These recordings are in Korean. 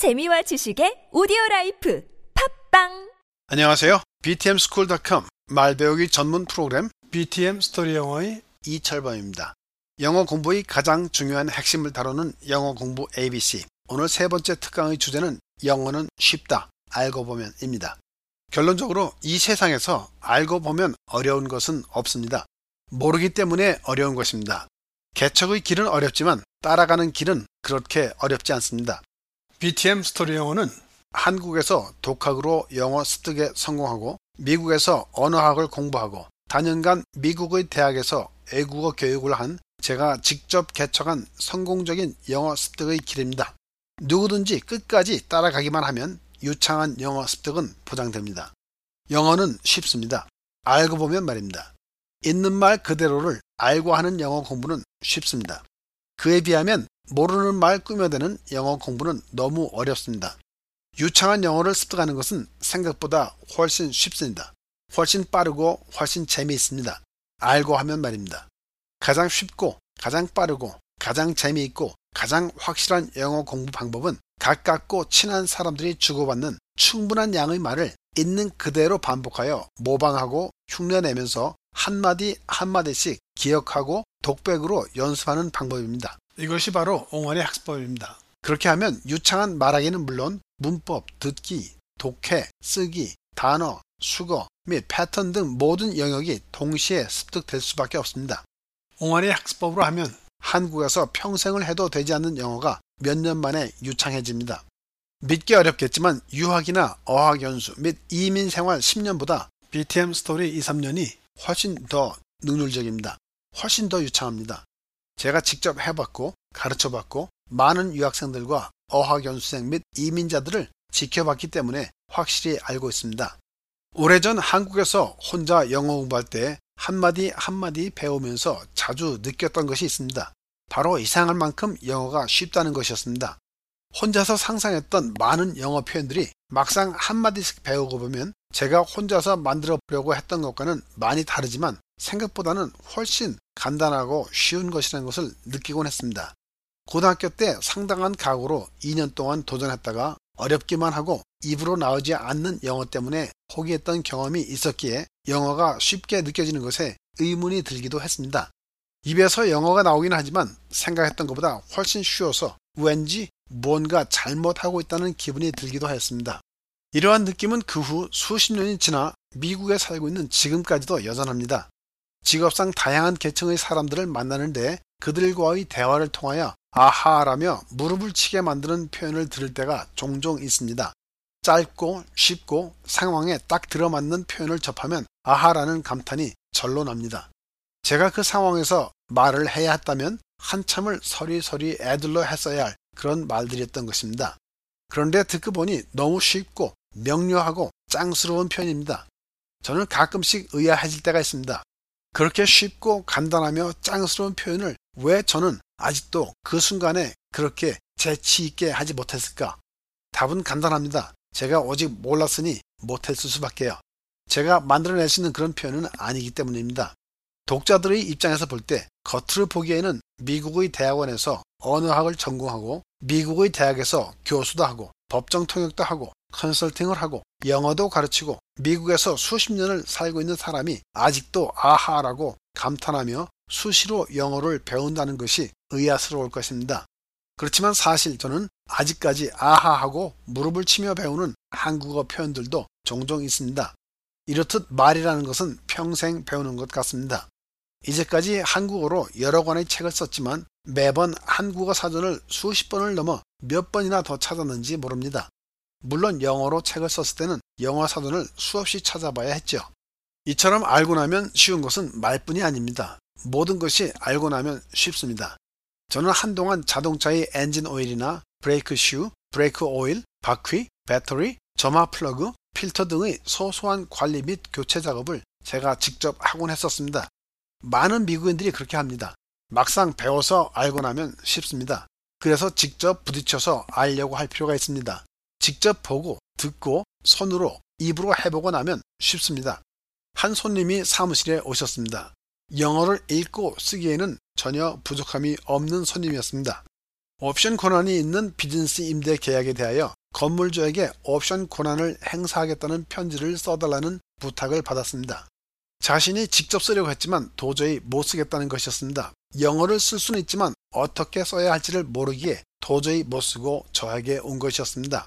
재미와 지식의 오디오 라이프 팟빵 안녕하세요. btmschool.com 말 배우기 전문 프로그램 BTM 스토리 영어의 이철범입니다. 영어 공부의 가장 중요한 핵심을 다루는 영어 공부 ABC. 오늘 세 번째 특강의 주제는 영어는 쉽다. 알고 보면입니다. 결론적으로 이 세상에서 알고 보면 어려운 것은 없습니다. 모르기 때문에 어려운 것입니다. 개척의 길은 어렵지만 따라가는 길은 그렇게 어렵지 않습니다. BTM 스토리 영어는 한국에서 독학으로 영어 습득에 성공하고 미국에서 언어학을 공부하고 단연간 미국의 대학에서 외국어 교육을 한 제가 직접 개척한 성공적인 영어 습득의 길입니다. 누구든지 끝까지 따라가기만 하면 유창한 영어 습득은 보장됩니다. 영어는 쉽습니다. 알고 보면 말입니다. 있는 말 그대로를 알고 하는 영어 공부는 쉽습니다. 그에 비하면 모르는 말 꾸며대는 영어 공부는 너무 어렵습니다. 유창한 영어를 습득하는 것은 생각보다 훨씬 쉽습니다. 훨씬 빠르고 훨씬 재미있습니다. 알고 하면 말입니다. 가장 쉽고 가장 빠르고 가장 재미있고 가장 확실한 영어 공부 방법은 가깝고 친한 사람들이 주고받는 충분한 양의 말을 있는 그대로 반복하여 모방하고 흉내내면서 한마디 한마디씩 기억하고 독백으로 연습하는 방법입니다. 이것이 바로 옹알의 학습법입니다. 그렇게 하면 유창한 말하기는 물론 문법, 듣기, 독해, 쓰기, 단어, 수거 및 패턴 등 모든 영역이 동시에 습득될 수밖에 없습니다. 옹알의 학습법으로 하면 한국에서 평생을 해도 되지 않는 영어가 몇 년 만에 유창해집니다. 믿기 어렵겠지만 유학이나 어학 연수 및 이민 생활 10년보다 BTM 스토리 2, 3년이 훨씬 더 능률적입니다. 훨씬 더 유창합니다. 제가 직접 해봤고 가르쳐봤고 많은 유학생들과 어학 연수생 및 이민자들을 지켜봤기 때문에 확실히 알고 있습니다. 오래전 한국에서 혼자 영어 공부할 때 한마디 한마디 배우면서 자주 느꼈던 것이 있습니다. 바로 이상할 만큼 영어가 쉽다는 것이었습니다. 혼자서 상상했던 많은 영어 표현들이 막상 한마디씩 배우고 보면 제가 혼자서 만들어 보려고 했던 것과는 많이 다르지만 생각보다는 훨씬 간단하고 쉬운 것이라는 것을 느끼곤 했습니다. 고등학교 때 상당한 각오로 2년 동안 도전했다가 어렵기만 하고 입으로 나오지 않는 영어 때문에 포기했던 경험이 있었기에 영어가 쉽게 느껴지는 것에 의문이 들기도 했습니다. 입에서 영어가 나오긴 하지만 생각했던 것보다 훨씬 쉬워서 왠지 뭔가 잘못하고 있다는 기분이 들기도 하였습니다. 이러한 느낌은 그 후 수십 년이 지나 미국에 살고 있는 지금까지도 여전합니다. 직업상 다양한 계층의 사람들을 만나는데 그들과의 대화를 통하여 아하라며 무릎을 치게 만드는 표현을 들을 때가 종종 있습니다. 짧고 쉽고 상황에 딱 들어맞는 표현을 접하면 아하라는 감탄이 절로 납니다. 제가 그 상황에서 말을 해야 했다면 한참을 서리서리 애들러 했어야 할 그런 말들이었던 것입니다. 그런데 듣고 보니 너무 쉽고 명료하고 짱스러운 표현입니다. 저는 가끔씩 의아해질 때가 있습니다. 그렇게 쉽고 간단하며 짱스러운 표현을 왜 저는 아직도 그 순간에 그렇게 재치 있게 하지 못했을까? 답은 간단합니다. 제가 오직 몰랐으니 못했을 수밖에요. 제가 만들어낼 수 있는 그런 표현은 아니기 때문입니다. 독자들의 입장에서 볼 때 겉으로 보기에는 미국의 대학원에서 언어학을 전공하고 미국의 대학에서 교수도 하고 법정 통역도 하고 컨설팅을 하고 영어도 가르치고 미국에서 수십 년을 살고 있는 사람이 아직도 아하라고 감탄하며 수시로 영어를 배운다는 것이 의아스러울 것입니다. 그렇지만 사실 저는 아직까지 아하하고 무릎을 치며 배우는 한국어 표현들도 종종 있습니다. 이렇듯 말이라는 것은 평생 배우는 것 같습니다. 이제까지 한국어로 여러 권의 책을 썼지만 매번 한국어 사전을 수십 번을 넘어 몇 번이나 더 찾았는지 모릅니다. 물론 영어로 책을 썼을 때는 영어 사전을 수없이 찾아봐야 했죠. 이처럼 알고 나면 쉬운 것은 말뿐이 아닙니다. 모든 것이 알고 나면 쉽습니다. 저는 한동안 자동차의 엔진 오일이나 브레이크 슈, 브레이크 오일, 바퀴, 배터리, 점화 플러그, 필터 등의 소소한 관리 및 교체 작업을 제가 직접 하곤 했었습니다. 많은 미국인들이 그렇게 합니다. 막상 배워서 알고 나면 쉽습니다. 그래서 직접 부딪혀서 알려고 할 필요가 있습니다. 직접 보고 듣고 손으로 입으로 해보고 나면 쉽습니다. 한 손님이 사무실에 오셨습니다. 영어를 읽고 쓰기에는 전혀 부족함이 없는 손님이었습니다. 옵션 권한이 있는 비즈니스 임대 계약에 대하여 건물주에게 옵션 권한을 행사하겠다는 편지를 써달라는 부탁을 받았습니다. 자신이 직접 쓰려고 했지만 도저히 못 쓰겠다는 것이었습니다. 영어를 쓸 수는 있지만 어떻게 써야 할지를 모르기에 도저히 못 쓰고 저에게 온 것이었습니다.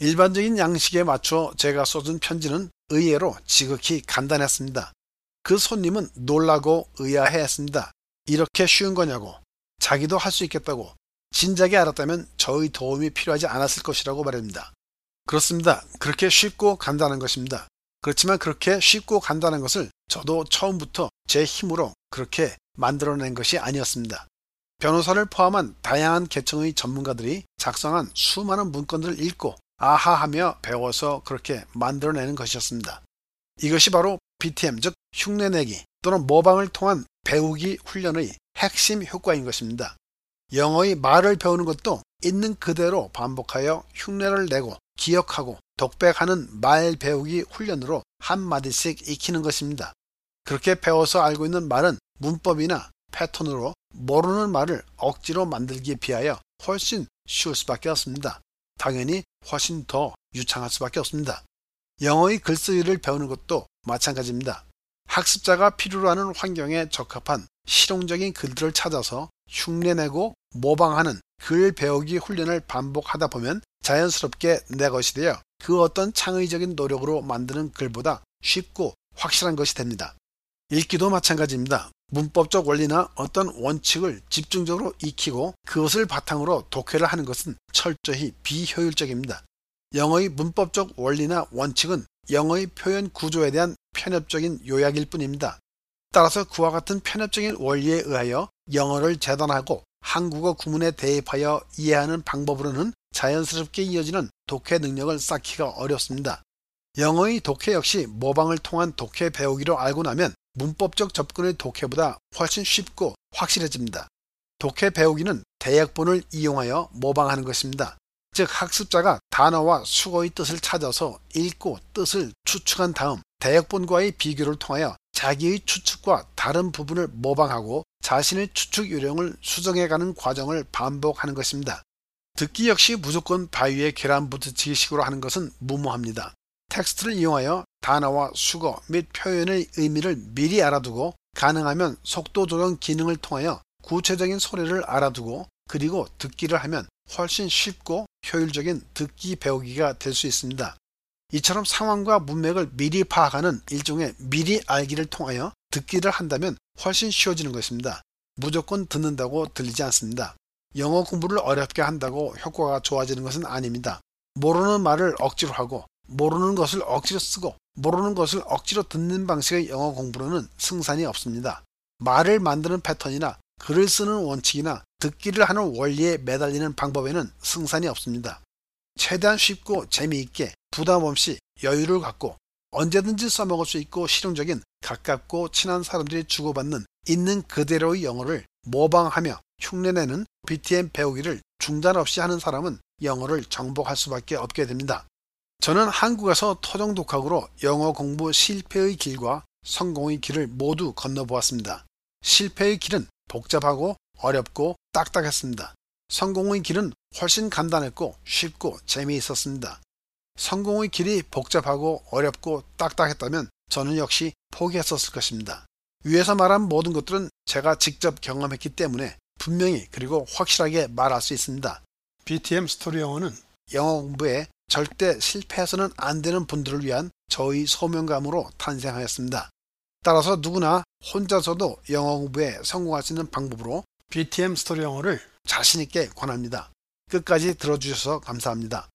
일반적인 양식에 맞춰 제가 써준 편지는 의외로 지극히 간단했습니다. 그 손님은 놀라고 의아해 했습니다. 이렇게 쉬운 거냐고 자기도 할 수 있겠다고 진작에 알았다면 저의 도움이 필요하지 않았을 것이라고 말합니다. 그렇습니다. 그렇게 쉽고 간단한 것입니다. 그렇지만 그렇게 쉽고 간단한 것을 저도 처음부터 제 힘으로 그렇게 만들어낸 것이 아니었습니다. 변호사를 포함한 다양한 계층의 전문가들이 작성한 수많은 문건들을 읽고 아하 하며 배워서 그렇게 만들어내는 것이었습니다. 이것이 바로 BTM 즉 흉내내기 또는 모방을 통한 배우기 훈련의 핵심 효과인 것입니다. 영어의 말을 배우는 것도 있는 그대로 반복하여 흉내를 내고 기억하고 독백하는 말 배우기 훈련으로 한마디씩 익히는 것입니다. 그렇게 배워서 알고 있는 말은 문법이나 패턴으로 모르는 말을 억지로 만들기에 비하여 훨씬 쉬울 수밖에 없습니다. 당연히 훨씬 더 유창할 수밖에 없습니다. 영어의 글쓰기를 배우는 것도 마찬가지입니다. 학습자가 필요로 하는 환경에 적합한 실용적인 글들을 찾아서 흉내내고 모방하는 글 배우기 훈련을 반복하다 보면 자연스럽게 내 것이 되어 그 어떤 창의적인 노력으로 만드는 글보다 쉽고 확실한 것이 됩니다. 읽기도 마찬가지입니다. 문법적 원리나 어떤 원칙을 집중적으로 익히고 그것을 바탕으로 독해를 하는 것은 철저히 비효율적입니다. 영어의 문법적 원리나 원칙은 영어의 표현 구조에 대한 편협적인 요약일 뿐입니다. 따라서 그와 같은 편협적인 원리에 의하여 영어를 재단하고 한국어 구문에 대입하여 이해하는 방법으로는 자연스럽게 이어지는 독해 능력을 쌓기가 어렵습니다. 영어의 독해 역시 모방을 통한 독해 배우기로 알고 나면 문법적 접근의 독해보다 훨씬 쉽고 확실해집니다. 독해 배우기는 대역본을 이용하여 모방하는 것입니다. 즉 학습자가 단어와 수어의 뜻을 찾아서 읽고 뜻을 추측한 다음 대역본과의 비교를 통하여 자기의 추측과 다른 부분을 모방하고 자신의 추측 요령을 수정해가는 과정을 반복하는 것입니다. 듣기 역시 무조건 바위에 계란 부딪히기 식으로 하는 것은 무모합니다. 텍스트를 이용하여 단어와 수거 및 표현의 의미를 미리 알아두고 가능하면 속도 조정 기능을 통하여 구체적인 소리를 알아두고 그리고 듣기를 하면 훨씬 쉽고 효율적인 듣기 배우기가 될 수 있습니다. 이처럼 상황과 문맥을 미리 파악하는 일종의 미리 알기를 통하여 듣기를 한다면 훨씬 쉬워지는 것입니다. 무조건 듣는다고 들리지 않습니다. 영어 공부를 어렵게 한다고 효과가 좋아지는 것은 아닙니다. 모르는 말을 억지로 하고 모르는 것을 억지로 쓰고 모르는 것을 억지로 듣는 방식의 영어 공부로는 승산이 없습니다. 말을 만드는 패턴이나 글을 쓰는 원칙이나 듣기를 하는 원리에 매달리는 방법에는 승산이 없습니다. 최대한 쉽고 재미있게 부담 없이 여유를 갖고 언제든지 써먹을 수 있고 실용적인 가깝고 친한 사람들이 주고받는 있는 그대로의 영어를 모방하며 흉내내는 BTM 배우기를 중단 없이 하는 사람은 영어를 정복할 수밖에 없게 됩니다. 저는 한국에서 토종 독학으로 영어 공부 실패의 길과 성공의 길을 모두 건너보았습니다. 실패의 길은 복잡하고 어렵고 딱딱했습니다. 성공의 길은 훨씬 간단했고 쉽고 재미있었습니다. 성공의 길이 복잡하고 어렵고 딱딱했다면 저는 역시 포기했었을 것입니다. 위에서 말한 모든 것들은 제가 직접 경험했기 때문에 분명히 그리고 확실하게 말할 수 있습니다. BTM 스토리 영어는 영어 공부에 절대 실패해서는 안 되는 분들을 위한 저의 소명감으로 탄생하였습니다. 따라서 누구나 혼자서도 영어 공부에 성공할 수 있는 방법으로 BTM 스토리 영어를 자신있게 권합니다. 끝까지 들어주셔서 감사합니다.